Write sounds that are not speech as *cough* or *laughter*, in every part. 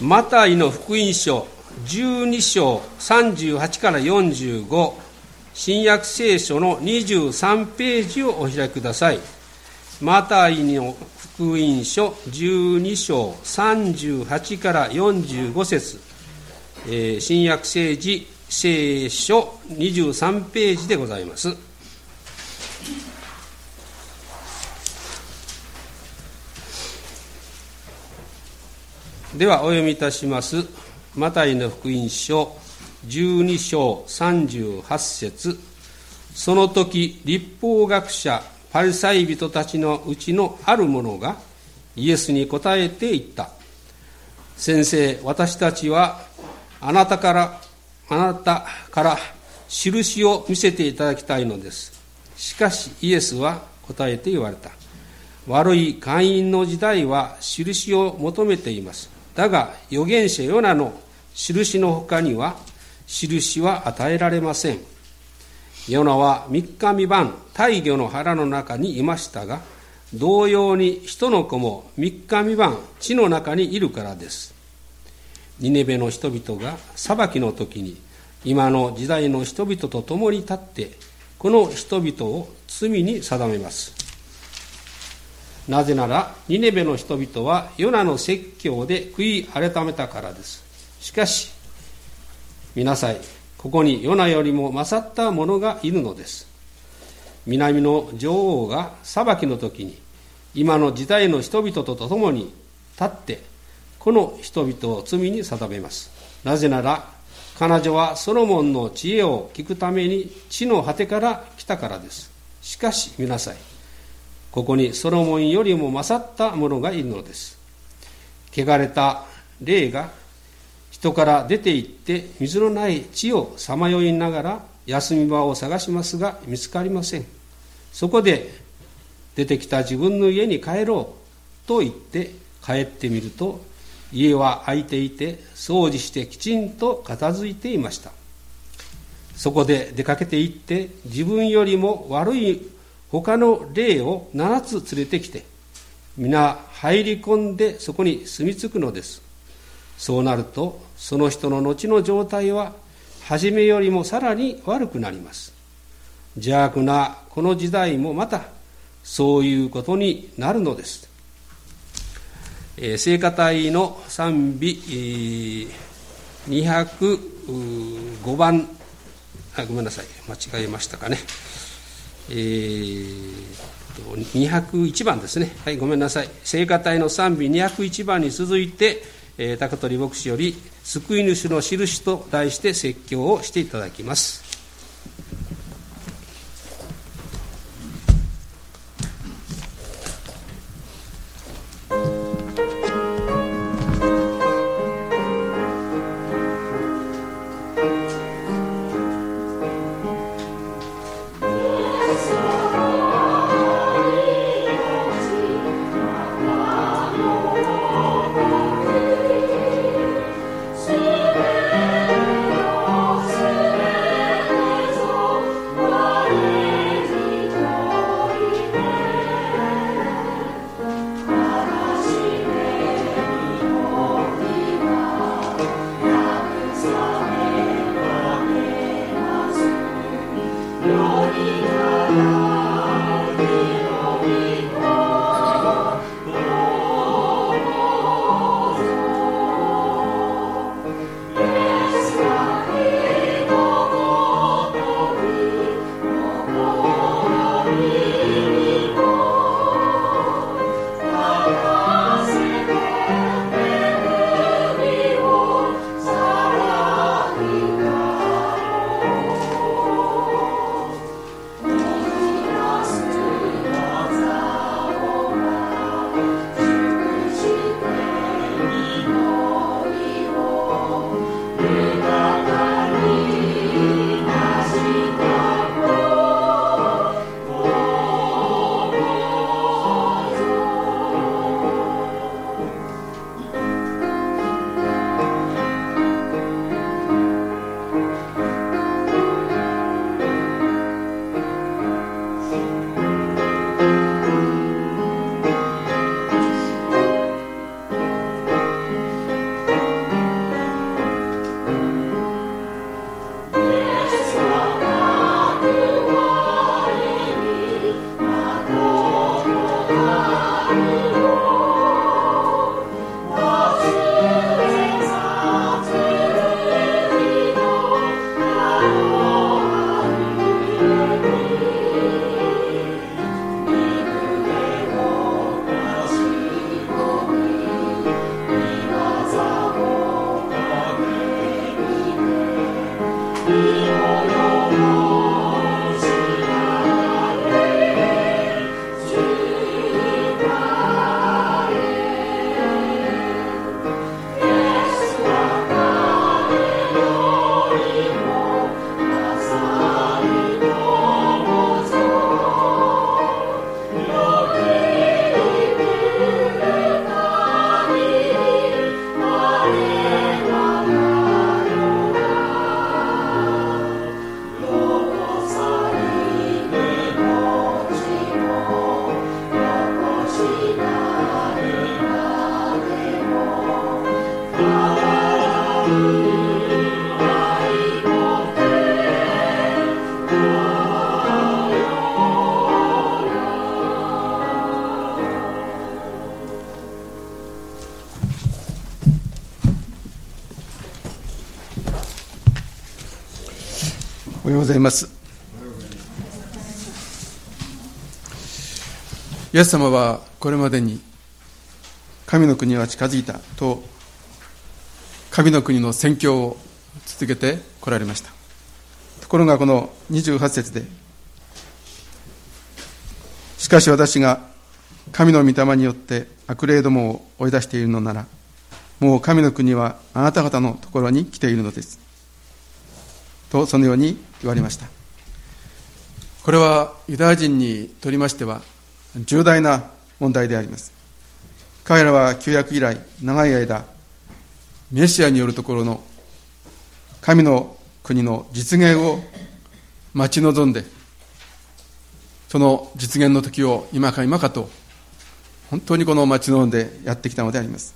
マタイの福音書12章38から45新約聖書の23ページをお開きください。マタイの福音書12章38から45節、えー、新約聖聖書23ページでございます。ではお読みいたします。マタイの福音書12章38節。その時立法学者パリサイ人たちのうちのある者がイエスに答えて言った。先生私たちはあなたからあなたから印を見せていただきたいのです。しかしイエスは答えて言われた。悪い会員の時代は印を求めています。だが預言者ヨナの印の他には印は与えられません。ヨナは三日三晩大魚の腹の中にいましたが同様に人の子も三日三晩地の中にいるからです。ニネベの人々が裁きの時に今の時代の人々と共に立ってこの人々を罪に定めます。なぜならニネベの人々はヨナの説教で悔い改めたからです。しかし見なさいここにヨナよりも勝った者がいるのです。南の女王が裁きの時に今の時代の人々と共に立ってこの人々を罪に定めます。なぜなら彼女はソロモンの知恵を聞くために地の果てから来たからです。しかし見なさいここにソロモンよりも勝った者がいるのです。汚れた霊が人から出て行って水のない地をさまよいながら休み場を探しますが見つかりません。そこで出てきた自分の家に帰ろうと言って帰ってみると家は空いていて掃除してきちんと片付いていました。そこで出かけて行って自分よりも悪い他の霊を7つ連れてきて皆入り込んでそこに住み着くのです。そうなるとその人の後の状態は初めよりもさらに悪くなります。邪悪なこの時代もまたそういうことになるのです、えー、聖歌隊の賛美、205番。あごめんなさい。間違えましたかね。えー、201番ですね。はい、ごめんなさい。聖歌隊の賛美201番に続いて、えー、高取牧師より、救い主の印と題して説教をしていただきます。ようございます。イエス様はこれまでに神の国は近づいたと神の国の宣教を続けてこられましたところがこの28節でしかし私が神の御霊によって悪霊どもを追い出しているのならもう神の国はあなた方のところに来ているのですとそのように言われました。これはユダヤ人にとりましては重大な問題であります。彼らは旧約以来長い間メシアによるところの神の国の実現を待ち望んでその実現の時を今か今かと本当にこの待ち望んでやってきたのであります。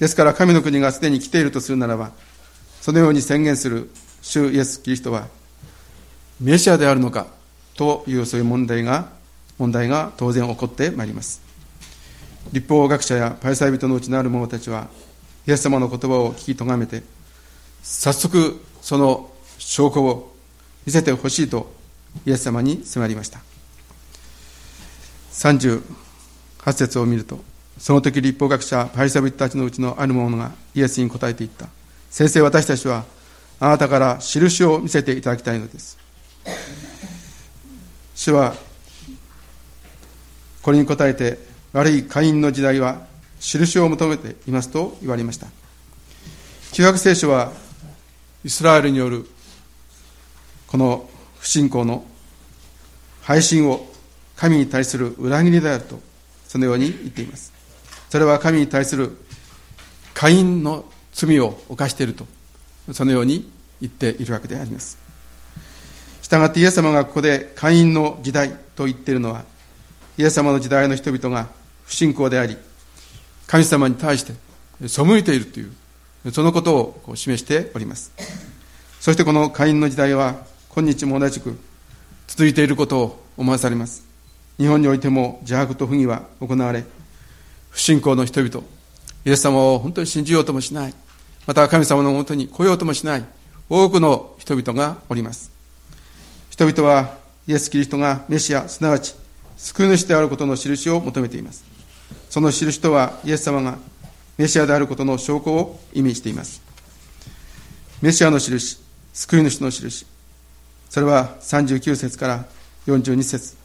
ですから神の国がすでに来ているとするならばそのように宣言する主イエス・キリストはメシアであるのかというそういう問題が問題が当然起こってまいります。立法学者やパイサイ人のうちのある者たちはイエス様の言葉を聞きとがめて早速その証拠を見せてほしいとイエス様に迫りました。38節を見るとその時立法学者パリサビ人たちのうちのある者がイエスに答えていった。先生私たちはあなたから印を見せていただきたいのです。主はこれに答えて悪い会員の時代は印を求めていますと言われました。旧約聖書はイスラエルによるこの不信仰の配信を神に対する裏切りであるとそのように言っています。それは神に対する会員の罪を犯していると。そのように言っているわけであります。したがってイエス様がここで会員の時代と言っているのはイエス様の時代の人々が不信仰であり神様に対して背いているというそのことを示しております。そしてこの会員の時代は今日も同じく続いていることを思わされます。日本においても邪悪と不義は行われ不信仰の人々イエス様を本当に信じようともしない。また神様のもとに来ようともしない多くの人々がおります。人々はイエス・キリストがメシアすなわち救い主であることの印を求めています。その印とはイエス様がメシアであることの証拠を意味しています。メシアの印救い主の印。それは39節から42節。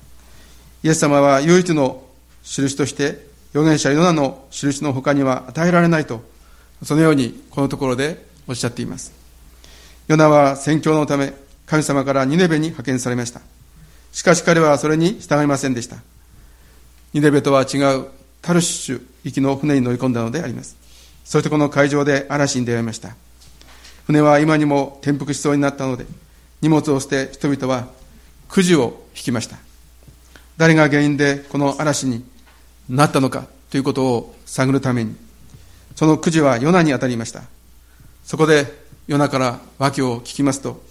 イエス様は唯一の印として預言者ヨナの印の他には与えられないとそのようにこのところでおっしゃっています。ヨナは宣教のため神様からニネベに派遣されました。しかし彼はそれに従いませんでした。ニネベとは違うタルシュ行きの船に乗り込んだのであります。そしてこの海上で嵐に出会いました。船は今にも転覆しそうになったので荷物を捨て人々はくじを引きました。誰が原因でこの嵐になったのかということを探るためにそのくじはヨナに当たりましたそこで夜中から訳を聞きますと、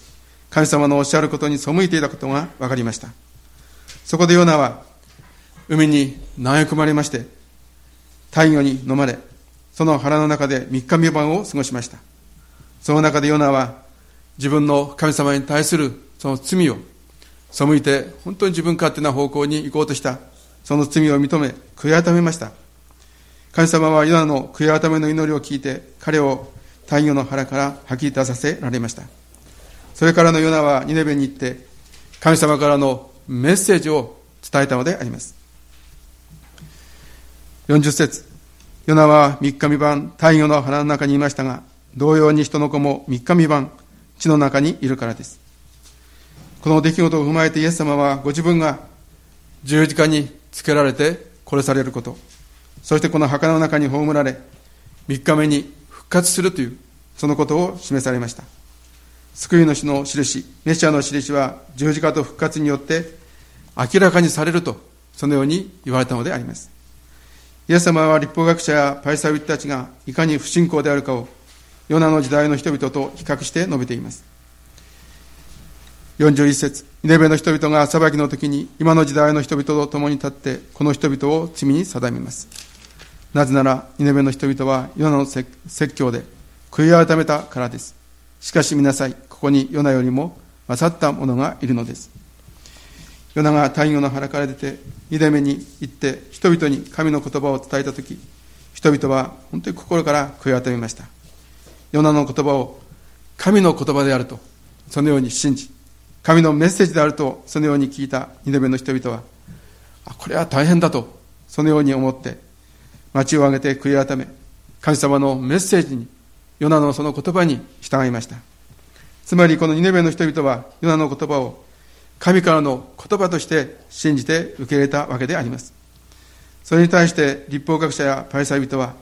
神様のおっしゃることに背いていたことが分かりました。そこでヨナは、海に投げ込まれまして、太陽に飲まれ、その腹の中で三日三晩を過ごしました。その中でヨナは、自分の神様に対するその罪を背いて、本当に自分勝手な方向に行こうとした、その罪を認め、悔い改めました。神様はヨナの悔い改めの祈りを聞いて、彼を太陽の腹から吐き出させられました。それからのヨナはニネベに行って神様からのメッセージを伝えたのであります。40節ヨナは三日三晩太陽の腹の中にいましたが同様に人の子も三日三晩地の中にいるからです。この出来事を踏まえてイエス様はご自分が十字架につけられて殺されることそしてこの墓の中に葬られ三日目に復活するというそのことを示されました。救い主の印メシアの印は十字架と復活によって明らかにされるとそのように言われたのであります。イエス様は立法学者やパイサウィッたちがいかに不信仰であるかをヨナの時代の人々と比較して述べています。41節イネベの人々が裁きの時に今の時代の人々と共に立ってこの人々を罪に定めます。なぜなら、ニネベの人々はヨナの説教で悔い改めたからです。しかし見なさい、ここにヨナよりも勝った者がいるのです。ヨナが太陽の腹から出て、二度目に行って、人々に神の言葉を伝えたとき、人々は本当に心から悔い改めました。ヨナの言葉を神の言葉であると、そのように信じ、神のメッセージであると、そのように聞いた二度目の人々は、あこれは大変だと、そのように思って、町を挙げて悔い改め、神様のメッセージに、ヨナのその言葉に従いました。つまりこのニネベの人々はヨナの言葉を神からの言葉として信じて受け入れたわけであります。それに対して立法学者やパリサイ人は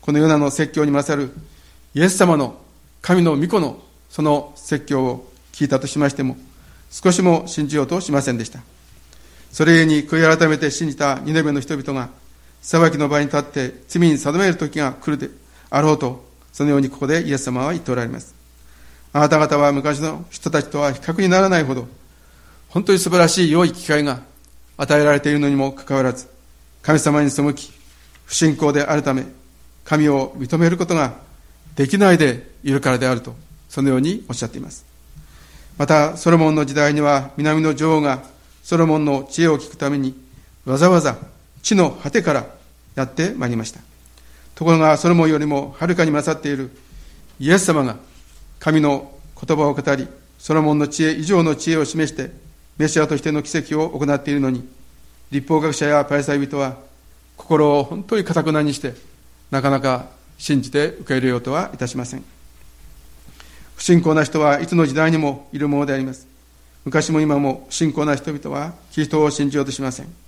このヨナの説教に勝るイエス様の神の御子のその説教を聞いたとしましても少しも信じようとしませんでした。それゆえに悔い改めて信じたニネベの人々が裁きの場に立って罪に定める時が来るであろうとそのようにここでイエス様は言っておられます。あなた方は昔の人たちとは比較にならないほど、本当に素晴らしい良い機会が与えられているのにもかかわらず、神様に背き、不信仰であるため、神を認めることができないでいるからであると、そのようにおっしゃっています。また、ソロモンの時代には、南の女王がソロモンの知恵を聞くために、わざわざ地の果てからやってまいりました。ところが、ソロモンよりもはるかに勝っているイエス様が神の言葉を語り、ソロモンの知恵以上の知恵を示して、メシアとしての奇跡を行っているのに、立法学者やパリサイ人は、心を本当に堅くなにして、なかなか信じて受け入れようとはいたしません。不信仰な人はいつの時代にもいるものであります。昔も今も不信仰な人々はキリストを信じようとしません。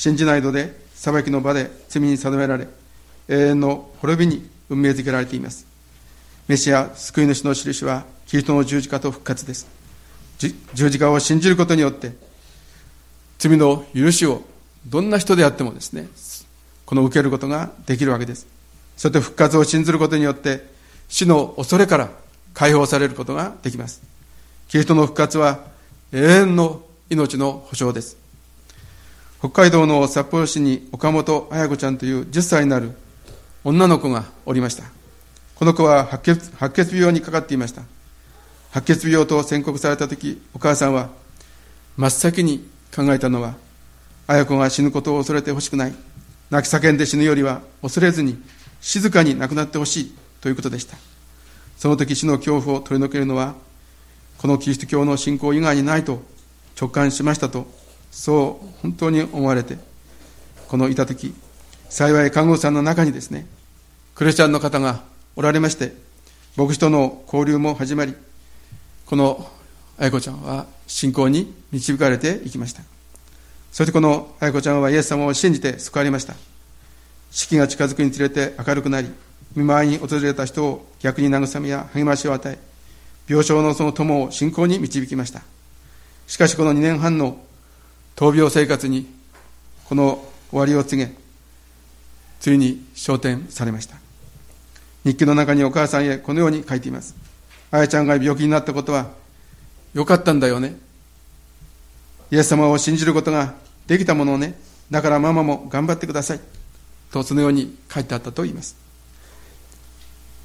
信じないので裁きの場で罪に定められ、永遠の滅びに運命づけられています。メシア救い主の印はキリストの十字架と復活です。十字架を信じることによって罪の許しをどんな人であってもですねこの受けることができるわけです。そして復活を信ずることによって死の恐れから解放されることができます。キリストの復活は永遠の命の保証です。北海道の札幌市に岡本綾子ちゃんという10歳になる女の子がおりましたこの子は白血白血病にかかっていました。白血病と宣告されたとき、お母さんは真っ先に考えたのは、綾子が死ぬことを恐れてほしくない。泣き叫んで死ぬよりは恐れずに静かに亡くなってほしいということでした。その時死の恐怖を取り除けるのは、このキリスト教の信仰以外にないと直感しましたと、そう本当に思われて、このいた時、幸い看護師さんの中にですね、クリスチャンの方がおられまして、牧師との交流も始まり、この愛子ちゃんは信仰に導かれていきました。そしてこの愛子ちゃんはイエス様を信じて救われました。四季が近づくにつれて明るくなり、見舞いに訪れた人を逆に慰めや励ましを与え、病床のその友を信仰に導きました。しかしこの2年半の闘病生活にこの終わりを告げ、ついに昇天されました。日記の中にお母さんへこのように書いています。あやちゃんが病気になったことは、よかったんだよね。イエス様を信じることができたものをね、だからママも頑張ってください。とそのように書いてあったと言います。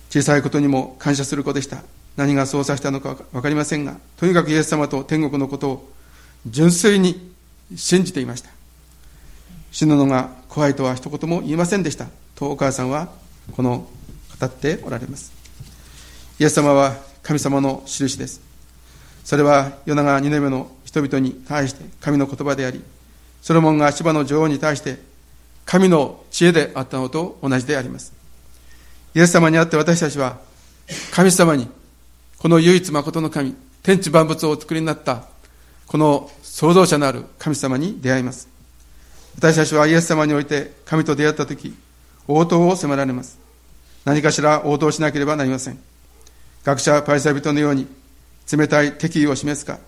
小さいことにも感謝する子でした。何がそうさせたのか分かりませんが、とにかくイエス様と天国のことを純粋に信じていました。死ぬのが怖いとは一言も言いませんでした。とお母さんはこの語っておられます。イエス様は神様の印です。それは世長2年目の人々に対して神の言葉であり、ソロモンが芝の女王に対して神の知恵であったのと同じであります。イエス様にあって私たちは神様にこの唯一誠の神、天地万物をお作りになったこの創造者のある神様に出会います。私たちはイエス様において神と出会ったとき、応答を迫られます。何かしら応答しなければなりません。学者パイサイ人のように冷たい敵意を示すか、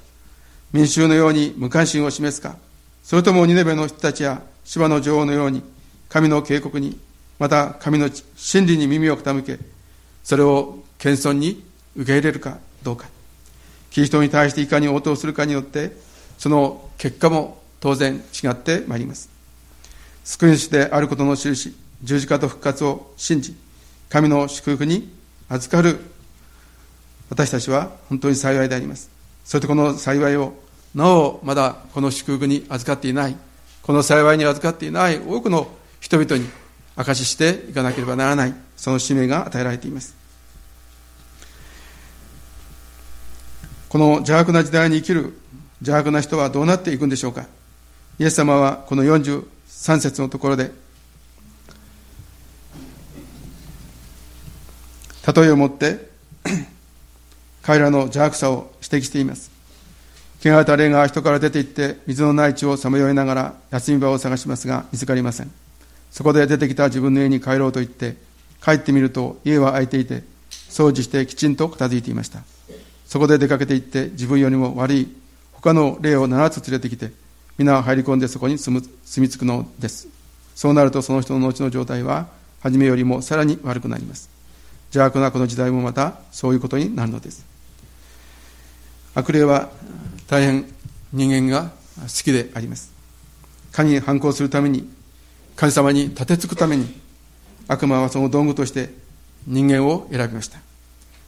民衆のように無関心を示すか、それともニネベの人たちや芝の女王のように神の警告に、また神の真理に耳を傾け、それを謙遜に受け入れるかどうか。キリストに対していかに応答するかによって、その結果も当然違ってまいります。救い主であることの印、十字架と復活を信じ、神の祝福に預かる私たちは本当に幸いであります。そしてこの幸いをなおまだこの祝福に預かっていないこの幸いに預かっていない多くの人々に証ししていかなければならないその使命が与えられていますこの邪悪な時代に生きる邪悪な人はどうなっていくんでしょうか？イエス様はこの43節のところで例えをもって *clears throat* 彼らの邪悪さを指摘しています。汚れた霊が人から出て行って水のない地をさまよいながら休み場を探しますが見つかりません。そこで出てきた自分の家に帰ろうと言って帰ってみると家は空いていて掃除してきちんと片付いていました。そこで出かけて行って自分よりも悪い他の霊を7つ連れてきて皆入り込んでそこに住む住み着くのです。そうなるとその人の後の状態は初めよりもさらに悪くなります。邪悪なこの時代もまたそういうことになるのです。悪霊は大変人間が好きであります。神に反抗するために神様に立てつくために悪魔はその道具として人間を選びました。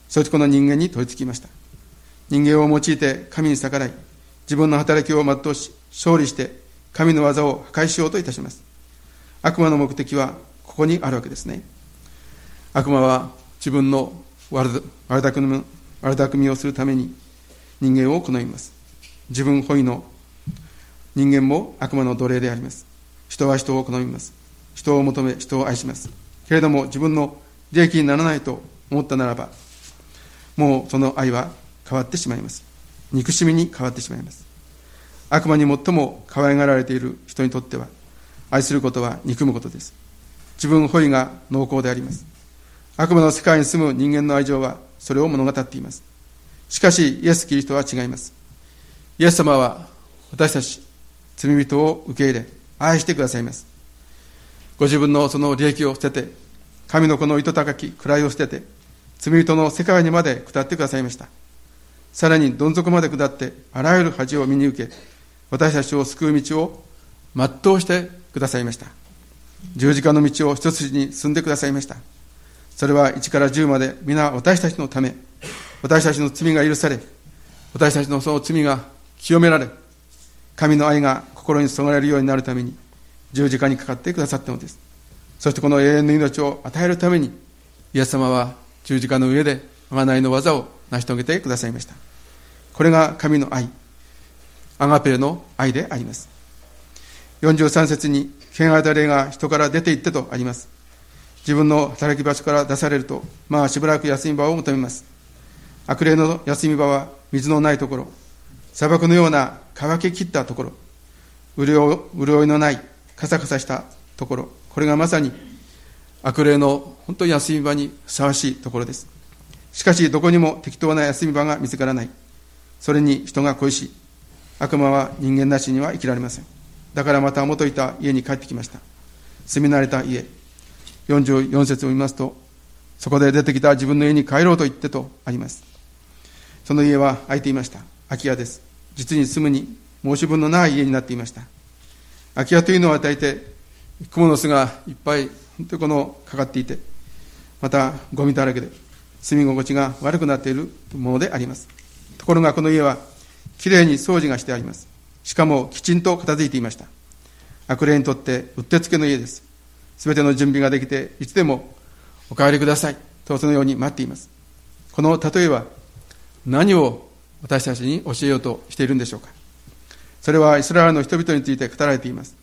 そしてこの人間に取り付きました。人間を用いて神に逆らい自分の働きを全うし勝利して神の技を破壊しようといたします。悪魔の目的はここにあるわけですね。悪魔は自分の悪巧み悪巧みをするために人間を好みます。自分本位の人間も悪魔の奴隷であります。人は人を好みます。人を求め人を愛します。けれども自分の利益にならないと思ったならばもうその愛は変わってしまいます。憎しみに変わってしまいます。悪魔に最も可愛がられている人にとっては愛することは憎むことです。自分本位が濃厚であります。悪魔の世界に住む人間の愛情はそれを物語っています。しかしイエス・キリストは違います。イエス様は私たち罪人を受け入れ愛してくださいます。ご自分のその利益を捨てて神の子の糸高き位を捨てて罪人の世界にまで下ってくださいました。さらにどん底まで下ってあらゆる恥を身に受け私たちを救う道を全うしてくださいました。十字架の道を一筋に進んでくださいました。それは1から10まで皆私たちのため私たちの罪が許され私たちのその罪が清められ神の愛が心に注がれるようになるために十字架にかかってくださったのです。そしてこの永遠の命を与えるためにイエス様は十字架の上で贖いの技を成し遂げてくださいました。これが神の愛。アガペの愛であります。43節に汚れた霊が人から出て行ってとあります。自分の働き場所から出されるとまあしばらく休み場を求めます。悪霊の休み場は水のないところ。砂漠のような乾ききったところ。潤いのないカサカサしたところ。これがまさに悪霊の本当に休み場にふさわしいところです。しかしどこにも適当な休み場が見つからない。それに人が恋しい悪魔は人間なしには生きられません。だからまた元いた家に帰ってきました。住み慣れた家。44節を見ますとそこで出てきた自分の家に帰ろうと言ってとあります。その家は空いていました。空き家です。実に住むに申し分のない家になっていました。空き家というのは大抵蜘蛛の巣がいっぱい本当にこのかかっていてまたゴミだらけで住み心地が悪くなっているものであります。ところがこの家はきれいに掃除がしてあります。しかもきちんと片付いていました。悪霊にとってうってつけの家です。すべての準備ができていつでもお帰りください。とそのように待っています。この例えは何を私たちに教えようとしているんでしょうか。それはイスラエルの人々について語られています。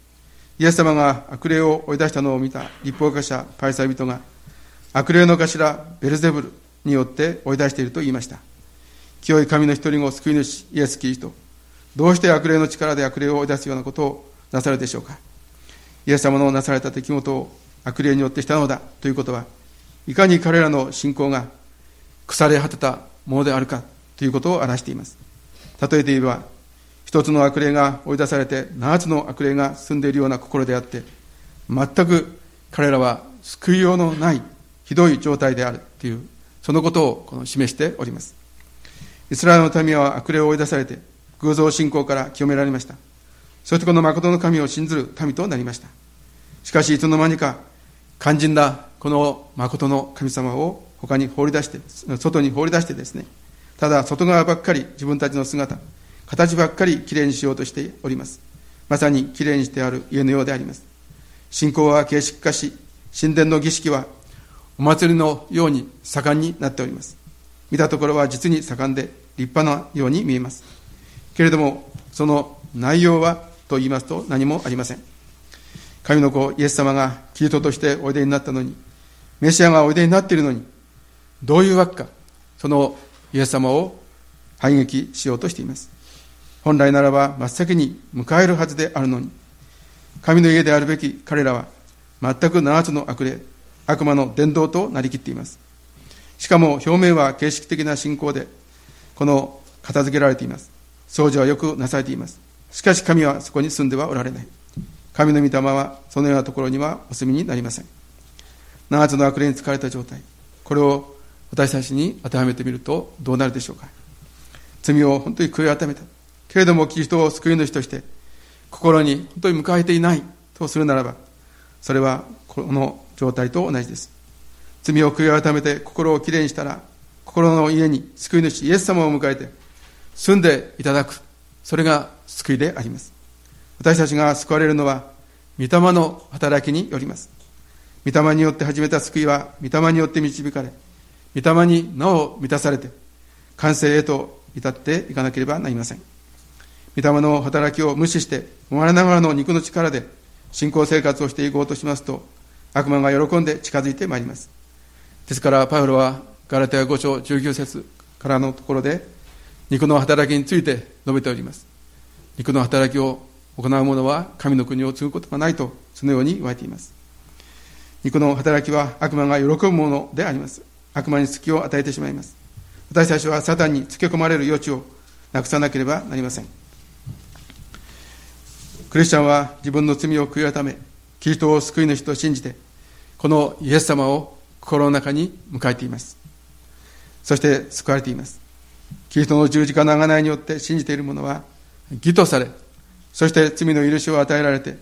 イエス様が悪霊を追い出したのを見た立法家者パイサイ人が悪霊の頭ベルゼブルによって追い出していると言いました。清い神の一人を救い主イエス・キリストどうして悪霊の力で悪霊を追い出すようなことをなさるでしょうか。イエス様のなされた出来事を悪霊によってしたのだということはいかに彼らの信仰が腐れ果てたものであるかということを表しています。例えて言えば一つの悪霊が追い出されて七つの悪霊が住んでいるような心であって全く彼らは救いようのないひどい状態であるというそのことをこの示しておりますイスラエルの民は悪霊を追い出されて偶像信仰から清められましたそしてこの誠の神を信ずる民となりましたしかしいつの間にか肝心なこの誠の神様を他に放り出して外に放り出してですねただ外側ばっかり自分たちの姿、形ばっかりきれいにしようとしております。まさにきれいにしてある家のようであります。信仰は形式化し、神殿の儀式はお祭りのように盛んになっております。見たところは実に盛んで立派なように見えます。けれども、その内容はと言いますと何もありません。神の子イエス様がキリトとしておいでになったのに、メシアがおいでになっているのに、どういうわけか、そのイエス様を反撃しようとしています。本来ならば真っ先に迎えるはずであるのに、神の家であるべき彼らは全く七つの悪霊、悪魔の伝道となりきっています。しかも表面は形式的な信仰で、この片付けられています。掃除はよくなされています。しかし神はそこに住んではおられない。神の御霊はそのようなところにはお住みになりません。七つの悪霊に疲れた状態。これを私たちに当てはめてみるとどうなるでしょうか。罪を本当に悔い改めた。けれどもキリストを救い主として心に本当に迎えていないとするならば、それはこの状態と同じです。罪を悔い改めて心をきれいにしたら、心の家に救い主イエス様を迎えて住んでいただく。それが救いであります。私たちが救われるのは、御霊の働きによります。御霊によって始めた救いは、御霊によって導かれ、御霊になお満たされて、完成へと至っていかなければなりません。御霊の働きを無視して、生まれながらの肉の力で信仰生活をしていこうとしますと、悪魔が喜んで近づいてまいります。ですから、パウロはガラテヤ5章19節からのところで、肉の働きについて述べております。肉の働きを行う者は神の国を継ぐことがないと、そのように言われています。肉の働きは悪魔が喜ぶものであります。悪魔に隙を与えてしまいます。私たちはサタンにつけ込まれる余地をなくさなければなりません。クリスチャンは自分の罪を悔い改め、キリストを救い主と信じて、このイエス様を心の中に迎えています。そして救われています。キリストの十字架の贖いによって信じている者は、義とされ、そして罪の許しを与えられて、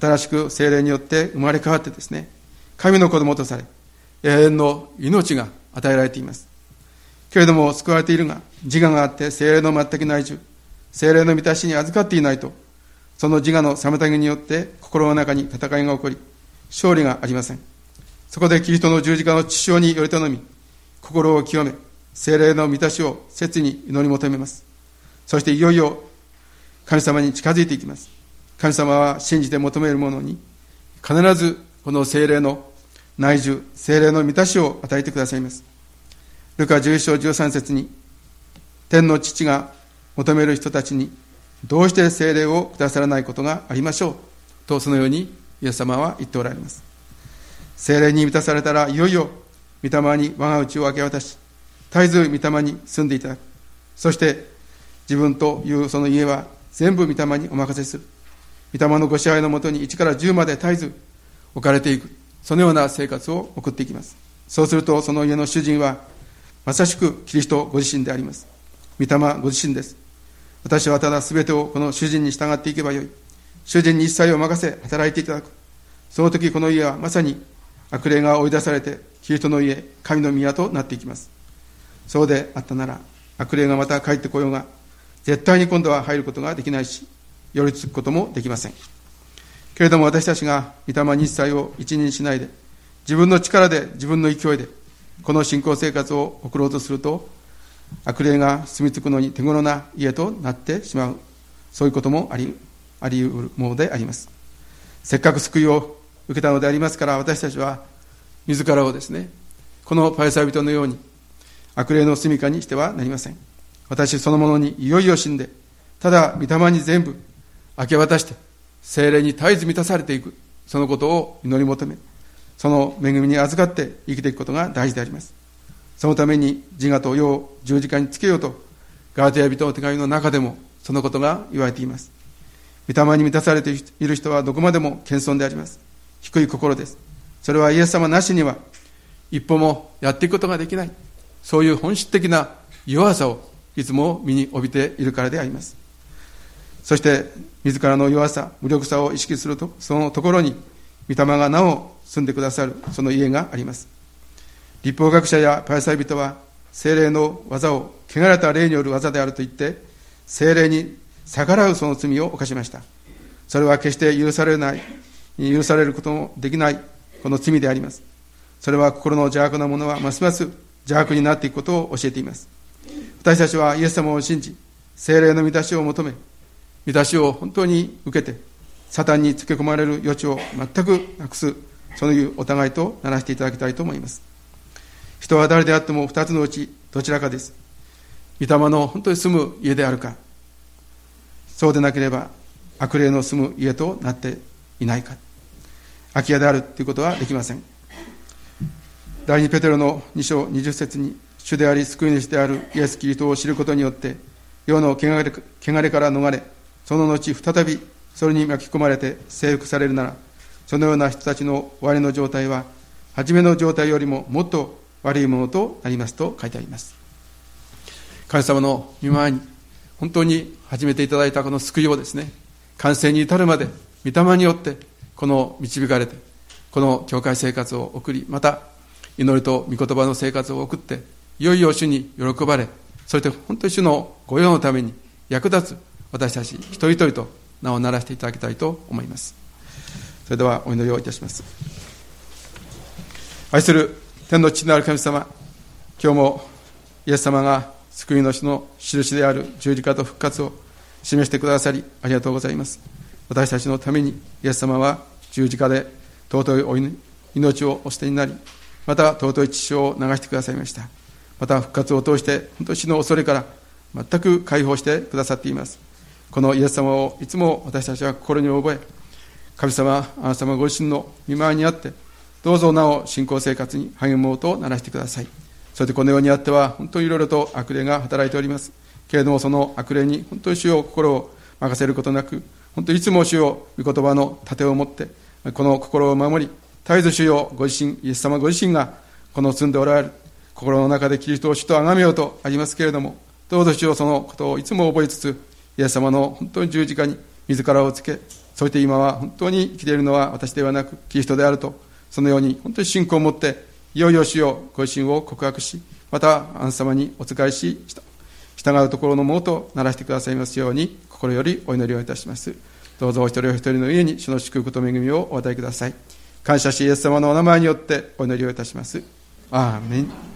新しく精霊によって生まれ変わってですね、神の子供とされ、永遠の命が与えられています。けれども救われているが、自我があって精霊の全く内住、精霊の満たしに預かっていないと、その自我の妨げによって心の中に戦いが起こり、勝利がありません。そこでキリストの十字架の血潮により頼み、心を清め、精霊の満たしを切に祈り求めます。そしていよいよ神様に近づいていきます。神様は信じて求める者に必ずこの精霊の内住、精霊の満たしを与えてくださいます。ルカ11章13節に天の父が求める人たちにどうして精霊をくださらないことがありましょうとそのようにイエス様は言っておられます。精霊に満たされたらいよいよ御霊に我が内を明け渡し絶えず御霊に住んでいただく。そして、自分というその家は全部御霊にお任せする。御霊のご支配のもとに1から10まで絶えず置かれていく。そのような生活を送っていきます。そうすると、その家の主人は、まさしくキリストご自身であります。御霊ご自身です。私はただ全てをこの主人に従っていけばよい。主人に一切を任せ、働いていただく。その時この家はまさに悪霊が追い出されて、キリストの家、神の宮となっていきます。そうであったなら、悪霊がまた帰ってこようが、絶対に今度は入ることができないし、寄りつくこともできません。けれども私たちが御霊に一切を一任しないで、自分の力で、自分の勢いで、この信仰生活を送ろうとすると、悪霊が住み着くのに手頃な家となってしまう。そういうこともあり、あり得るものであります。せっかく救いを受けたのでありますから、私たちは、自らをですね、このパイサイ人のように、悪霊の住処にしてはなりません。私そのものにいよいよ死んで、ただ御霊に全部明け渡して、精霊に絶えず満たされていく、そのことを祈り求め、その恵みに預かって生きていくことが大事であります。そのために自我と世を十字架につけようと、ガーテヤ人の手紙の中でもそのことが言われています。御霊に満たされている人はどこまでも謙遜であります。低い心です。それはイエス様なしには一歩もやっていくことができない。そういう本質的な弱さをいつも身に帯びているからであります。そして、自らの弱さ、無力さを意識すると、そのところに、御霊がなお住んでくださる、その家があります。立法学者やパイサイ人は、精霊の技を汚れた霊による技であると言って精霊に逆らうその罪を犯しました。それは決して許されない許されることもできないこの罪であります。それは心の邪悪なものはますます邪悪になっていくことを教えています。私たちはイエス様を信じ精霊の満たしを求め満たしを本当に受けてサタンにつけ込まれる余地を全くなくすそういうお互いとならしていただきたいと思います。人は誰であっても二つのうちどちらかです。御霊の本当に住む家であるかそうでなければ悪霊の住む家となっていないか。空き家であるということはできません。第二ペテロの2章20節に主であり救い主であるイエス・キリストを知ることによって世の汚れ汚れから逃れその後再びそれに巻き込まれて征服されるならそのような人たちの終わりの状態は初めの状態よりももっと悪いものとなりますと書いてあります。神様の見舞いに本当に始めていただいたこの救いをですね完成に至るまで御霊によってこの導かれてこの教会生活を送りまた祈りと御言葉の生活を送っていよいよ主に喜ばれそして本当に主の御用のために役立つ私たち一人一人と名を鳴らしていただきたいと思います。それではお祈りをいたします。愛する天の父なる神様今日もイエス様が救い主の印である十字架と復活を示してくださりありがとうございます。私たちのためにイエス様は十字架で尊い命をお捨てになりまた尊い血潮を流してくださいました。また復活を通して本当死の恐れから全く解放してくださっています。このイエス様をいつも私たちは心に覚え神様あなた様ご自身の見舞いにあってどうぞなお信仰生活に励もうとならしてください。そしてこの世にあっては本当にいろいろと悪霊が働いております。けれどもその悪霊に本当に主を心を任せることなく本当にいつも主を御言葉の盾を持ってこの心を守り絶えず主よご自身イエス様ご自身がこの積んでおられる心の中でキリストを主と崇めようとありますけれども、どうぞ主よそのことをいつも覚えつつ、イエス様の本当に十字架に自らをつけ、そして今は本当に生きているのは私ではなく、キリストであると、そのように本当に信仰を持って、いよいよ主よご自身を告白し、また、あん様にお仕えし、従うところのものとならしてくださいますように、心よりお祈りをいたします。どうぞお一人お一人の家に主の祝福と恵みをお与えください。感謝し、イエス様のお名前によってお祈りをいたします。アーメン